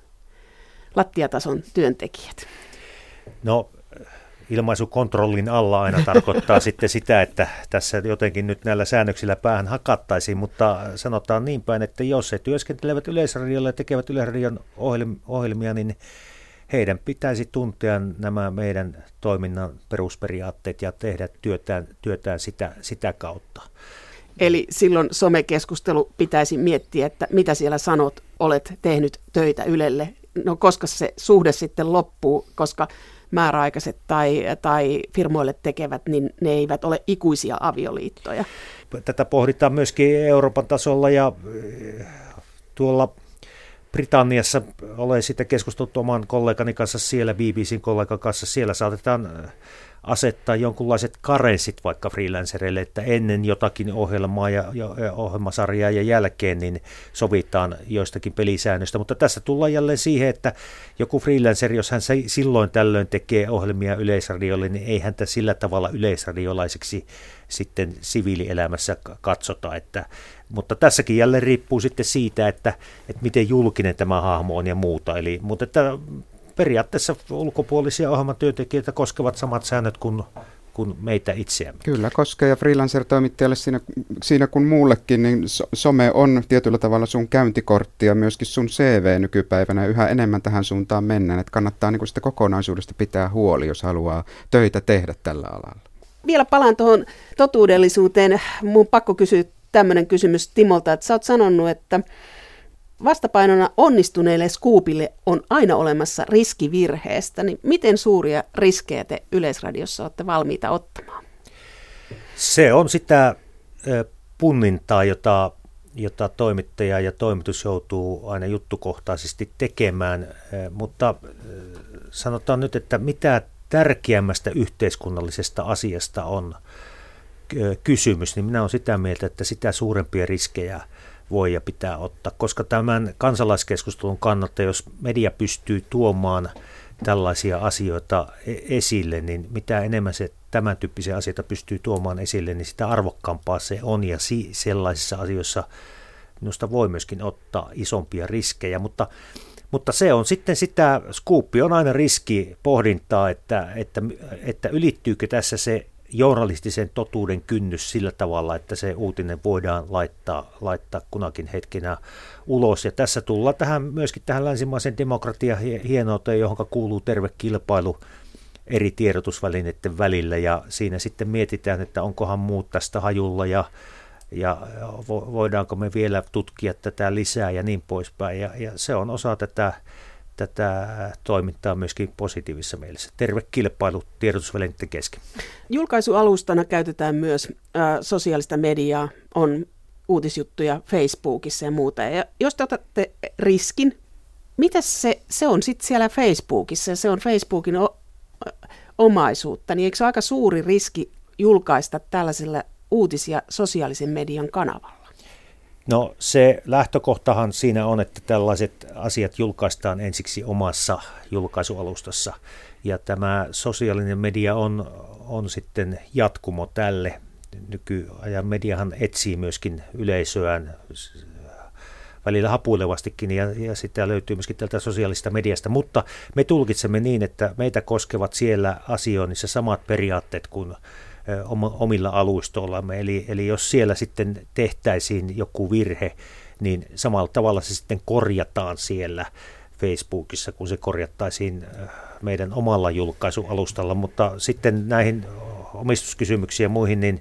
lattiatason työntekijät? No ilmaisukontrollin alla aina tarkoittaa sitten sitä, että tässä jotenkin nyt näillä säännöksillä päähän hakattaisiin, mutta sanotaan niin päin, että jos he työskentelevät Yleisradiolla ja tekevät Yleisradion ohjelmia, niin heidän pitäisi tuntea nämä meidän toiminnan perusperiaatteet ja tehdä työtään, työtään sitä, sitä kautta. Eli silloin somekeskustelu pitäisi miettiä, että mitä siellä sanot, olet tehnyt töitä Ylelle. No koska se suhde sitten loppuu, koska määräaikaiset tai, tai firmoille tekevät, niin ne eivät ole ikuisia avioliittoja. Tätä pohditaan myöskin Euroopan tasolla ja eh, tuolla Britanniassa olen sitä keskustellut oman kollegani kanssa siellä, BBCn kollegan kanssa, siellä saatetaan eh, asettaa jonkunlaiset karenssit vaikka freelancereille, että ennen jotakin ohjelmaa ja, ja, ja ohjelmasarjaa ja jälkeen niin sovitaan joistakin pelisäännöistä. Mutta tässä tullaan jälleen siihen, että joku freelancer, jos hän silloin tällöin tekee ohjelmia yleisradiolle, niin ei häntä sillä tavalla yleisradiolaiseksi sitten siviilielämässä katsota. Että, mutta tässäkin jälleen riippuu sitten siitä, että, että miten julkinen tämä hahmo on ja muuta. Eli, mutta että periaatteessa ulkopuolisia ohjelmatyöntekijöitä koskevat samat säännöt kuin kuin meitä itseämme. Kyllä, koskee ja freelancer-toimittajalle siinä, siinä kuin muullekin, niin some on tietyllä tavalla sun käyntikortti ja myöskin sun CV nykypäivänä yhä enemmän tähän suuntaan mennään, että kannattaa niin sitä kokonaisuudesta pitää huoli, jos haluaa töitä tehdä tällä alalla. Vielä palaan tuohon totuudellisuuteen. Mun pakko kysyä tämmöinen kysymys Timolta, että sä oot sanonut, että vastapainona onnistuneelle skuupille on aina olemassa riski virheestä, niin miten suuria riskejä te Yleisradiossa olette valmiita ottamaan? Se on sitä punnintaa, jota, jota toimittaja ja toimitus joutuu aina juttukohtaisesti tekemään, mutta sanotaan nyt, että mitä tärkeämmästä yhteiskunnallisesta asiasta on kysymys, niin minä olen sitä mieltä, että sitä suurempia riskejä – voi ja pitää ottaa, koska tämän kansalaiskeskustelun kannalta, jos media pystyy tuomaan tällaisia asioita e- esille, niin mitä enemmän se tämän tyyppisiä asioita pystyy tuomaan esille, niin sitä arvokkaampaa se on. Ja si- sellaisissa asioissa minusta voi myöskin ottaa isompia riskejä, mutta mutta se on sitten sitä, skuuppi on aina riski pohdintaa, että, että, että ylittyykö tässä se journalistisen totuuden kynnys sillä tavalla, että se uutinen voidaan laittaa, laittaa kunakin hetkenä ulos. Ja tässä tullaan tähän, myöskin tähän länsimaisen demokratian hienouteen, johon kuuluu terve kilpailu eri tiedotusvälineiden välillä ja siinä sitten mietitään, että onkohan muut tästä hajulla ja, ja voidaanko me vielä tutkia tätä lisää ja niin poispäin. Ja, ja se on osa tätä tätä toimintaa myöskin positiivisessa mielessä. Terve kilpailu tiedotusvälineiden kesken. Julkaisualustana käytetään myös äh, sosiaalista mediaa, on uutisjuttuja Facebookissa ja muuta. Ja jos te otatte riskin, mitä se, se on sitten siellä Facebookissa ja se on Facebookin o, omaisuutta, niin eikö se ole aika suuri riski julkaista tällaisella uutis- ja sosiaalisen median kanavalla? No se lähtökohtahan siinä on, että tällaiset asiat julkaistaan ensiksi omassa julkaisualustassa. Ja tämä sosiaalinen media on, on sitten jatkumo tälle. Nykyajan mediahan etsii myöskin yleisöään välillä hapuilevastikin ja, ja sitä löytyy myöskin tältä sosiaalista mediasta, mutta me tulkitsemme niin, että meitä koskevat siellä asioinnissa samat periaatteet kuin omilla alustoillamme. Eli, eli jos siellä sitten tehtäisiin joku virhe, niin samalla tavalla se sitten korjataan siellä Facebookissa, kun se korjattaisiin meidän omalla julkaisualustalla, mutta sitten näihin omistuskysymyksiin ja muihin, niin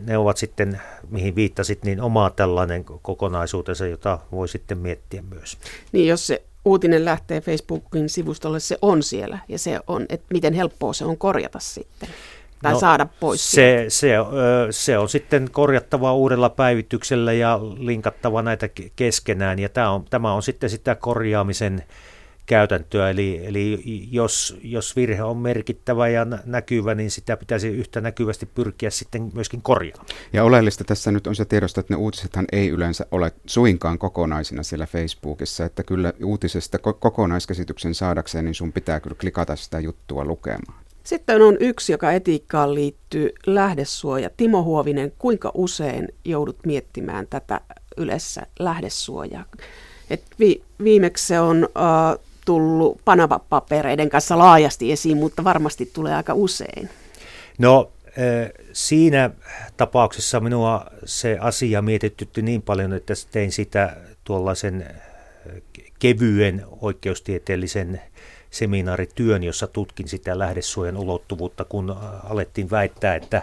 ne ovat sitten, mihin viittasit, niin omaa tällainen kokonaisuutensa, jota voi sitten miettiä myös. Niin, jos se uutinen lähtee Facebookin sivustolle, se on siellä ja se on, että miten helppoa se on korjata sitten tai no, saada pois? Se, se, se on sitten korjattava uudella päivityksellä ja linkattava näitä keskenään ja tämä on, tämä on sitten sitä korjaamisen käytäntöä, eli, eli jos, jos virhe on merkittävä ja näkyvä, niin sitä pitäisi yhtä näkyvästi pyrkiä sitten myöskin korjaamaan. Ja oleellista tässä nyt on se tiedosto, että ne uutisethan ei yleensä ole suinkaan kokonaisina siellä Facebookissa, että kyllä uutisesta kokonaiskäsityksen saadakseen, niin sun pitää kyllä klikata sitä juttua lukemaan. Sitten on yksi, joka etiikkaan liittyy, lähdesuoja. Timo Huovinen, kuinka usein joudut miettimään tätä yleensä lähdesuojaa? Et vi, viimeksi se on uh, tullut Panama-papereiden kanssa laajasti esiin, mutta varmasti tulee aika usein. No siinä tapauksessa minua se asia mietitytti niin paljon, että tein sitä tuollaisen kevyen oikeustieteellisen seminaarityön, jossa tutkin sitä lähdesuojan ulottuvuutta, kun alettiin väittää, että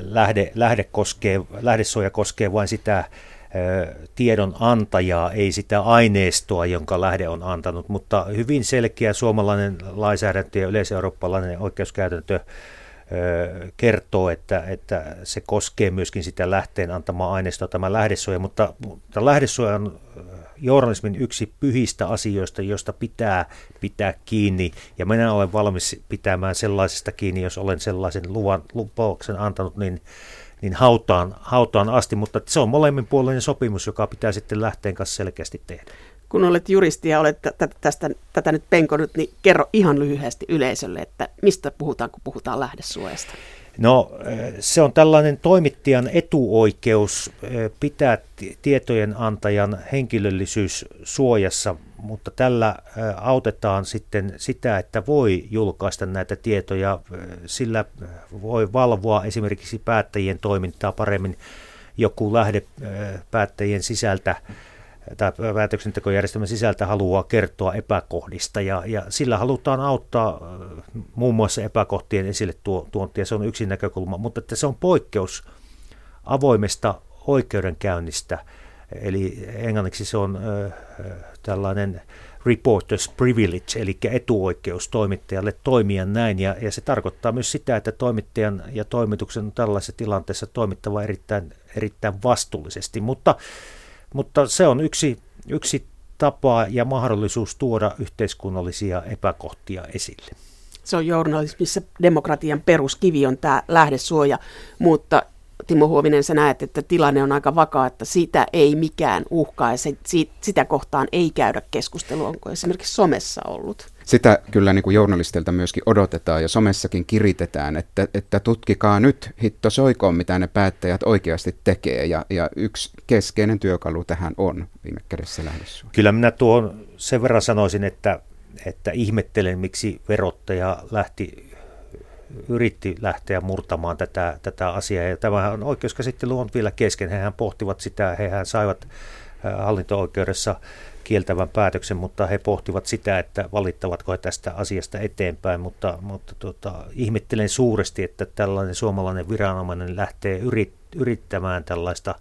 lähde, lähde koskee, lähdesuoja koskee vain sitä tiedon antajaa, ei sitä aineistoa, jonka lähde on antanut, mutta hyvin selkeä suomalainen lainsäädäntö ja yleiseurooppalainen oikeuskäytäntö kertoo, että, että se koskee myöskin sitä lähteen antamaa aineistoa, tämä lähdesuoja, mutta, mutta lähdesuoja on journalismin yksi pyhistä asioista, josta pitää pitää kiinni, ja minä olen valmis pitämään sellaisesta kiinni, jos olen sellaisen luvan, lupauksen antanut, niin niin hautaan, hautaan asti, mutta se on molemminpuolinen sopimus, joka pitää sitten lähteen kanssa selkeästi tehdä. Kun olet juristi ja olet tästä, tätä nyt penkonut, niin kerro ihan lyhyesti yleisölle, että mistä puhutaan, kun puhutaan lähdesuojasta. No se on tällainen toimittajan etuoikeus pitää tietojen antajan henkilöllisyys suojassa, mutta tällä autetaan sitten sitä, että voi julkaista näitä tietoja, sillä voi valvoa esimerkiksi päättäjien toimintaa paremmin joku lähde päättäjien sisältä tai päätöksentekojärjestelmän sisältä haluaa kertoa epäkohdista ja, ja sillä halutaan auttaa muun muassa epäkohtien esille tuontia. Se on yksi näkökulma, mutta että se on poikkeus avoimesta oikeudenkäynnistä. Eli englanniksi se on ö, tällainen reporter's privilege, eli etuoikeus toimittajalle toimia näin. Ja, ja se tarkoittaa myös sitä, että toimittajan ja toimituksen on tällaisessa tilanteessa toimittava erittäin, erittäin vastuullisesti. Mutta mutta se on yksi, yksi tapa ja mahdollisuus tuoda yhteiskunnallisia epäkohtia esille. Se on journalismissa demokratian peruskivi on tämä lähdesuoja, mutta Timo Huovinen, sä näet, että tilanne on aika vakaa, että sitä ei mikään uhkaa ja se, sitä kohtaan ei käydä keskustelua, onko esimerkiksi somessa ollut. Sitä kyllä niin kuin journalistilta myöskin odotetaan ja somessakin kiritetään, että, että tutkikaa nyt hitto soikoon, mitä ne päättäjät oikeasti tekee. Ja, ja yksi keskeinen työkalu tähän on viime kädessä lähdössä. Kyllä minä tuon sen verran sanoisin, että, että ihmettelen, miksi verottaja lähti yritti lähteä murtamaan tätä, tätä asiaa. Ja tämähän oikeuskäsittely on vielä kesken. Hehän pohtivat sitä, hehän saivat hallinto-oikeudessa kieltävän päätöksen, mutta he pohtivat sitä, että valittavatko he tästä asiasta eteenpäin, mutta, mutta tota, ihmettelen suuresti, että tällainen suomalainen viranomainen lähtee yrit, yrittämään tällaista,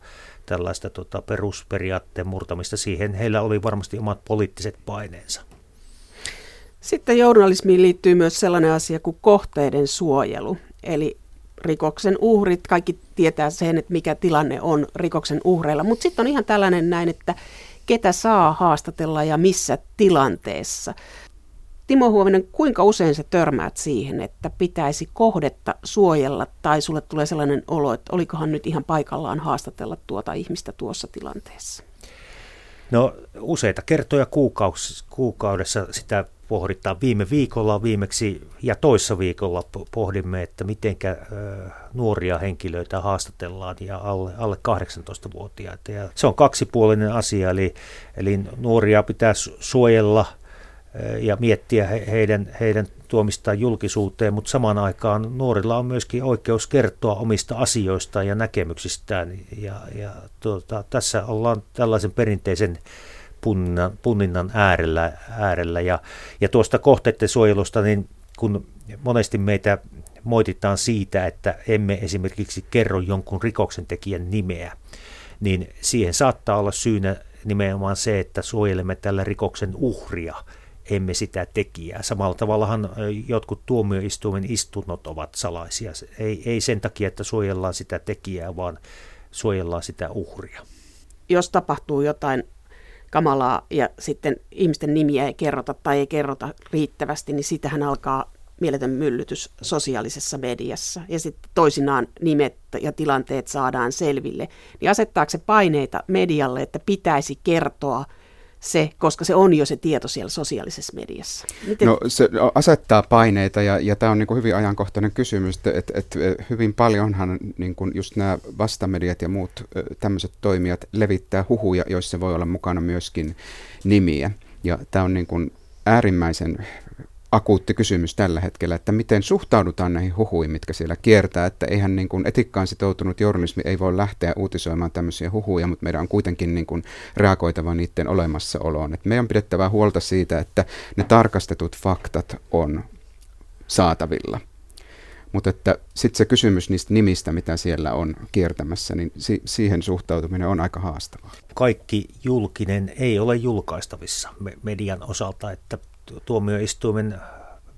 tällaista tota, perusperiaatteen murtamista. Siihen heillä oli varmasti omat poliittiset paineensa. Sitten journalismiin liittyy myös sellainen asia kuin kohteiden suojelu. Eli rikoksen uhrit, kaikki tietää sen, että mikä tilanne on rikoksen uhreilla. Mutta sitten on ihan tällainen näin, että ketä saa haastatella ja missä tilanteessa. Timo Huovinen, kuinka usein sä törmäät siihen, että pitäisi kohdetta suojella tai sulle tulee sellainen olo, että olikohan nyt ihan paikallaan haastatella tuota ihmistä tuossa tilanteessa? No useita kertoja kuukaudessa sitä pohditaan. Viime viikolla viimeksi ja toissa viikolla pohdimme, että miten nuoria henkilöitä haastatellaan ja alle, alle 18-vuotiaita. Ja se on kaksipuolinen asia, eli, eli nuoria pitää suojella – ja miettiä heidän, heidän tuomistaan julkisuuteen, mutta samaan aikaan nuorilla on myöskin oikeus kertoa omista asioistaan ja näkemyksistään. Ja, ja tuota, tässä ollaan tällaisen perinteisen punninnan, punninnan äärellä. äärellä. Ja, ja tuosta kohteiden suojelusta, niin kun monesti meitä moititaan siitä, että emme esimerkiksi kerro jonkun rikoksen tekijän nimeä, niin siihen saattaa olla syynä nimenomaan se, että suojelemme tällä rikoksen uhria – emme sitä tekijää. Samalla tavallahan jotkut tuomioistuimen istunnot ovat salaisia. Ei, ei sen takia, että suojellaan sitä tekijää, vaan suojellaan sitä uhria. Jos tapahtuu jotain kamalaa ja sitten ihmisten nimiä ei kerrota tai ei kerrota riittävästi, niin sitähän alkaa mieletön myllytys sosiaalisessa mediassa ja sitten toisinaan nimet ja tilanteet saadaan selville. Niin asettaako se paineita medialle, että pitäisi kertoa – se, koska se on jo se tieto siellä sosiaalisessa mediassa? Miten? No se asettaa paineita ja, ja tämä on niin kuin hyvin ajankohtainen kysymys, että et, et, hyvin paljonhan niin kuin just nämä vastamediat ja muut tämmöiset toimijat levittää huhuja, joissa voi olla mukana myöskin nimiä. Ja tämä on niin kuin äärimmäisen akuutti kysymys tällä hetkellä, että miten suhtaudutaan näihin huhuihin, mitkä siellä kiertää, että eihän niin kuin etikkaan sitoutunut journalismi ei voi lähteä uutisoimaan tämmöisiä huhuja, mutta meidän on kuitenkin niin kuin reagoitava niiden olemassaoloon. että meidän on pidettävä huolta siitä, että ne tarkastetut faktat on saatavilla. Mutta että sitten se kysymys niistä nimistä, mitä siellä on kiertämässä, niin si- siihen suhtautuminen on aika haastavaa. Kaikki julkinen ei ole julkaistavissa median osalta, että tuomioistuimen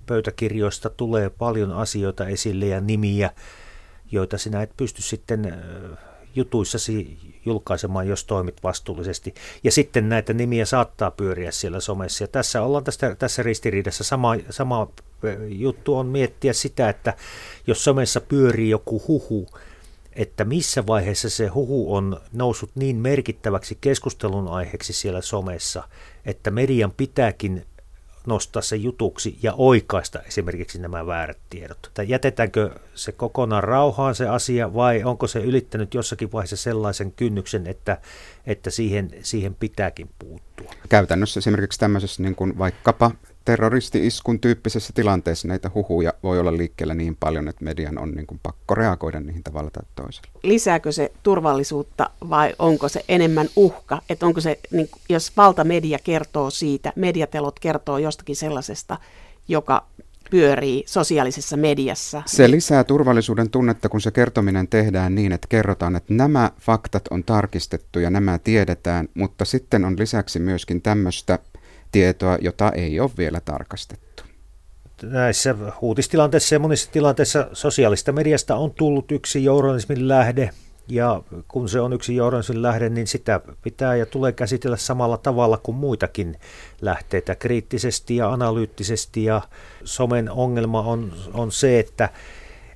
pöytäkirjoista tulee paljon asioita esille ja nimiä, joita sinä et pysty sitten jutuissasi julkaisemaan, jos toimit vastuullisesti. Ja sitten näitä nimiä saattaa pyöriä siellä somessa. Ja tässä ollaan tästä, tässä ristiriidassa. Sama, sama juttu on miettiä sitä, että jos somessa pyörii joku huhu, että missä vaiheessa se huhu on noussut niin merkittäväksi keskustelun aiheeksi siellä somessa, että median pitääkin nostaa se jutuksi ja oikaista esimerkiksi nämä väärät tiedot? Tai jätetäänkö se kokonaan rauhaan se asia vai onko se ylittänyt jossakin vaiheessa sellaisen kynnyksen, että, että siihen, siihen pitääkin puuttua? Käytännössä esimerkiksi tämmöisessä niin kuin vaikkapa terroristi-iskun tyyppisessä tilanteessa näitä huhuja voi olla liikkeellä niin paljon, että median on niin kuin pakko reagoida niihin tavalla tai toisella. Lisääkö se turvallisuutta vai onko se enemmän uhka? Että onko se, niin, jos valtamedia kertoo siitä, mediatelot kertoo jostakin sellaisesta, joka pyörii sosiaalisessa mediassa. Se lisää turvallisuuden tunnetta, kun se kertominen tehdään niin, että kerrotaan, että nämä faktat on tarkistettu ja nämä tiedetään, mutta sitten on lisäksi myöskin tämmöistä tietoa, jota ei ole vielä tarkastettu. Näissä uutistilanteissa ja monissa tilanteissa sosiaalista mediasta on tullut yksi journalismin lähde, ja kun se on yksi journalismin lähde, niin sitä pitää ja tulee käsitellä samalla tavalla kuin muitakin lähteitä, kriittisesti ja analyyttisesti. Ja somen ongelma on, on se, että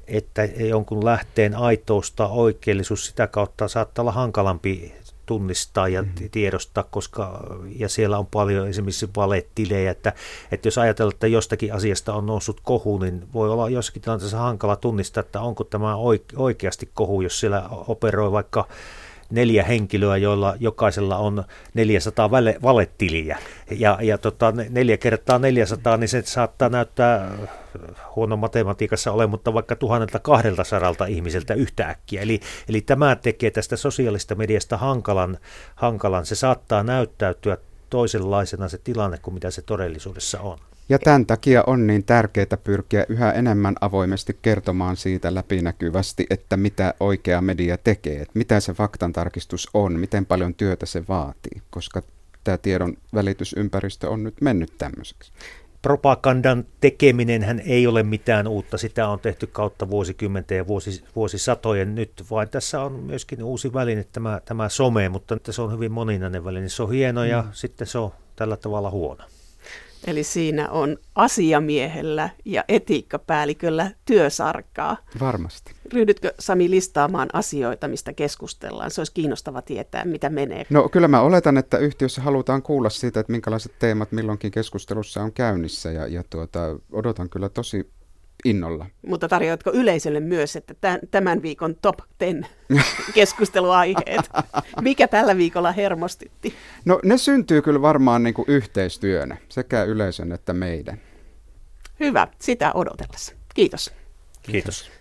että jonkun lähteen aitous tai oikeellisuus sitä kautta saattaa olla hankalampi tunnistaa ja mm. tiedostaa, koska ja siellä on paljon esimerkiksi valetilejä, että, että jos ajatellaan, että jostakin asiasta on noussut kohu, niin voi olla jossakin tilanteessa hankala tunnistaa, että onko tämä oikeasti kohu, jos siellä operoi vaikka neljä henkilöä, joilla jokaisella on 400 vale, valetiliä. Ja, ja tota, neljä kertaa 400, niin se saattaa näyttää huono matematiikassa ole, mutta vaikka 1200 ihmiseltä yhtäkkiä. Eli, eli tämä tekee tästä sosiaalista mediasta hankalan, hankalan. Se saattaa näyttäytyä toisenlaisena se tilanne kuin mitä se todellisuudessa on. Ja tämän takia on niin tärkeää pyrkiä yhä enemmän avoimesti kertomaan siitä läpinäkyvästi, että mitä oikea media tekee, että mitä se faktantarkistus on, miten paljon työtä se vaatii, koska tämä tiedon välitysympäristö on nyt mennyt tämmöiseksi. Propagandan tekeminen hän ei ole mitään uutta, sitä on tehty kautta vuosikymmenten ja vuosis, vuosisatojen nyt, vaan tässä on myöskin uusi väline, tämä, tämä some, mutta se on hyvin moninainen väline. Se on hieno ja mm. sitten se on tällä tavalla huono. Eli siinä on asiamiehellä ja etiikkapäälliköllä työsarkaa. Varmasti. Ryhdytkö Sami listaamaan asioita, mistä keskustellaan? Se olisi kiinnostava tietää, mitä menee. No kyllä mä oletan, että yhtiössä halutaan kuulla siitä, että minkälaiset teemat milloinkin keskustelussa on käynnissä ja, ja tuota, odotan kyllä tosi innolla. Mutta tarjoatko yleisölle myös, että tämän viikon top 10 keskusteluaiheet? Mikä tällä viikolla hermostytti? No ne syntyy kyllä varmaan niin kuin yhteistyönä, sekä yleisön että meidän. Hyvä, sitä odotellessa. Kiitos. Kiitos.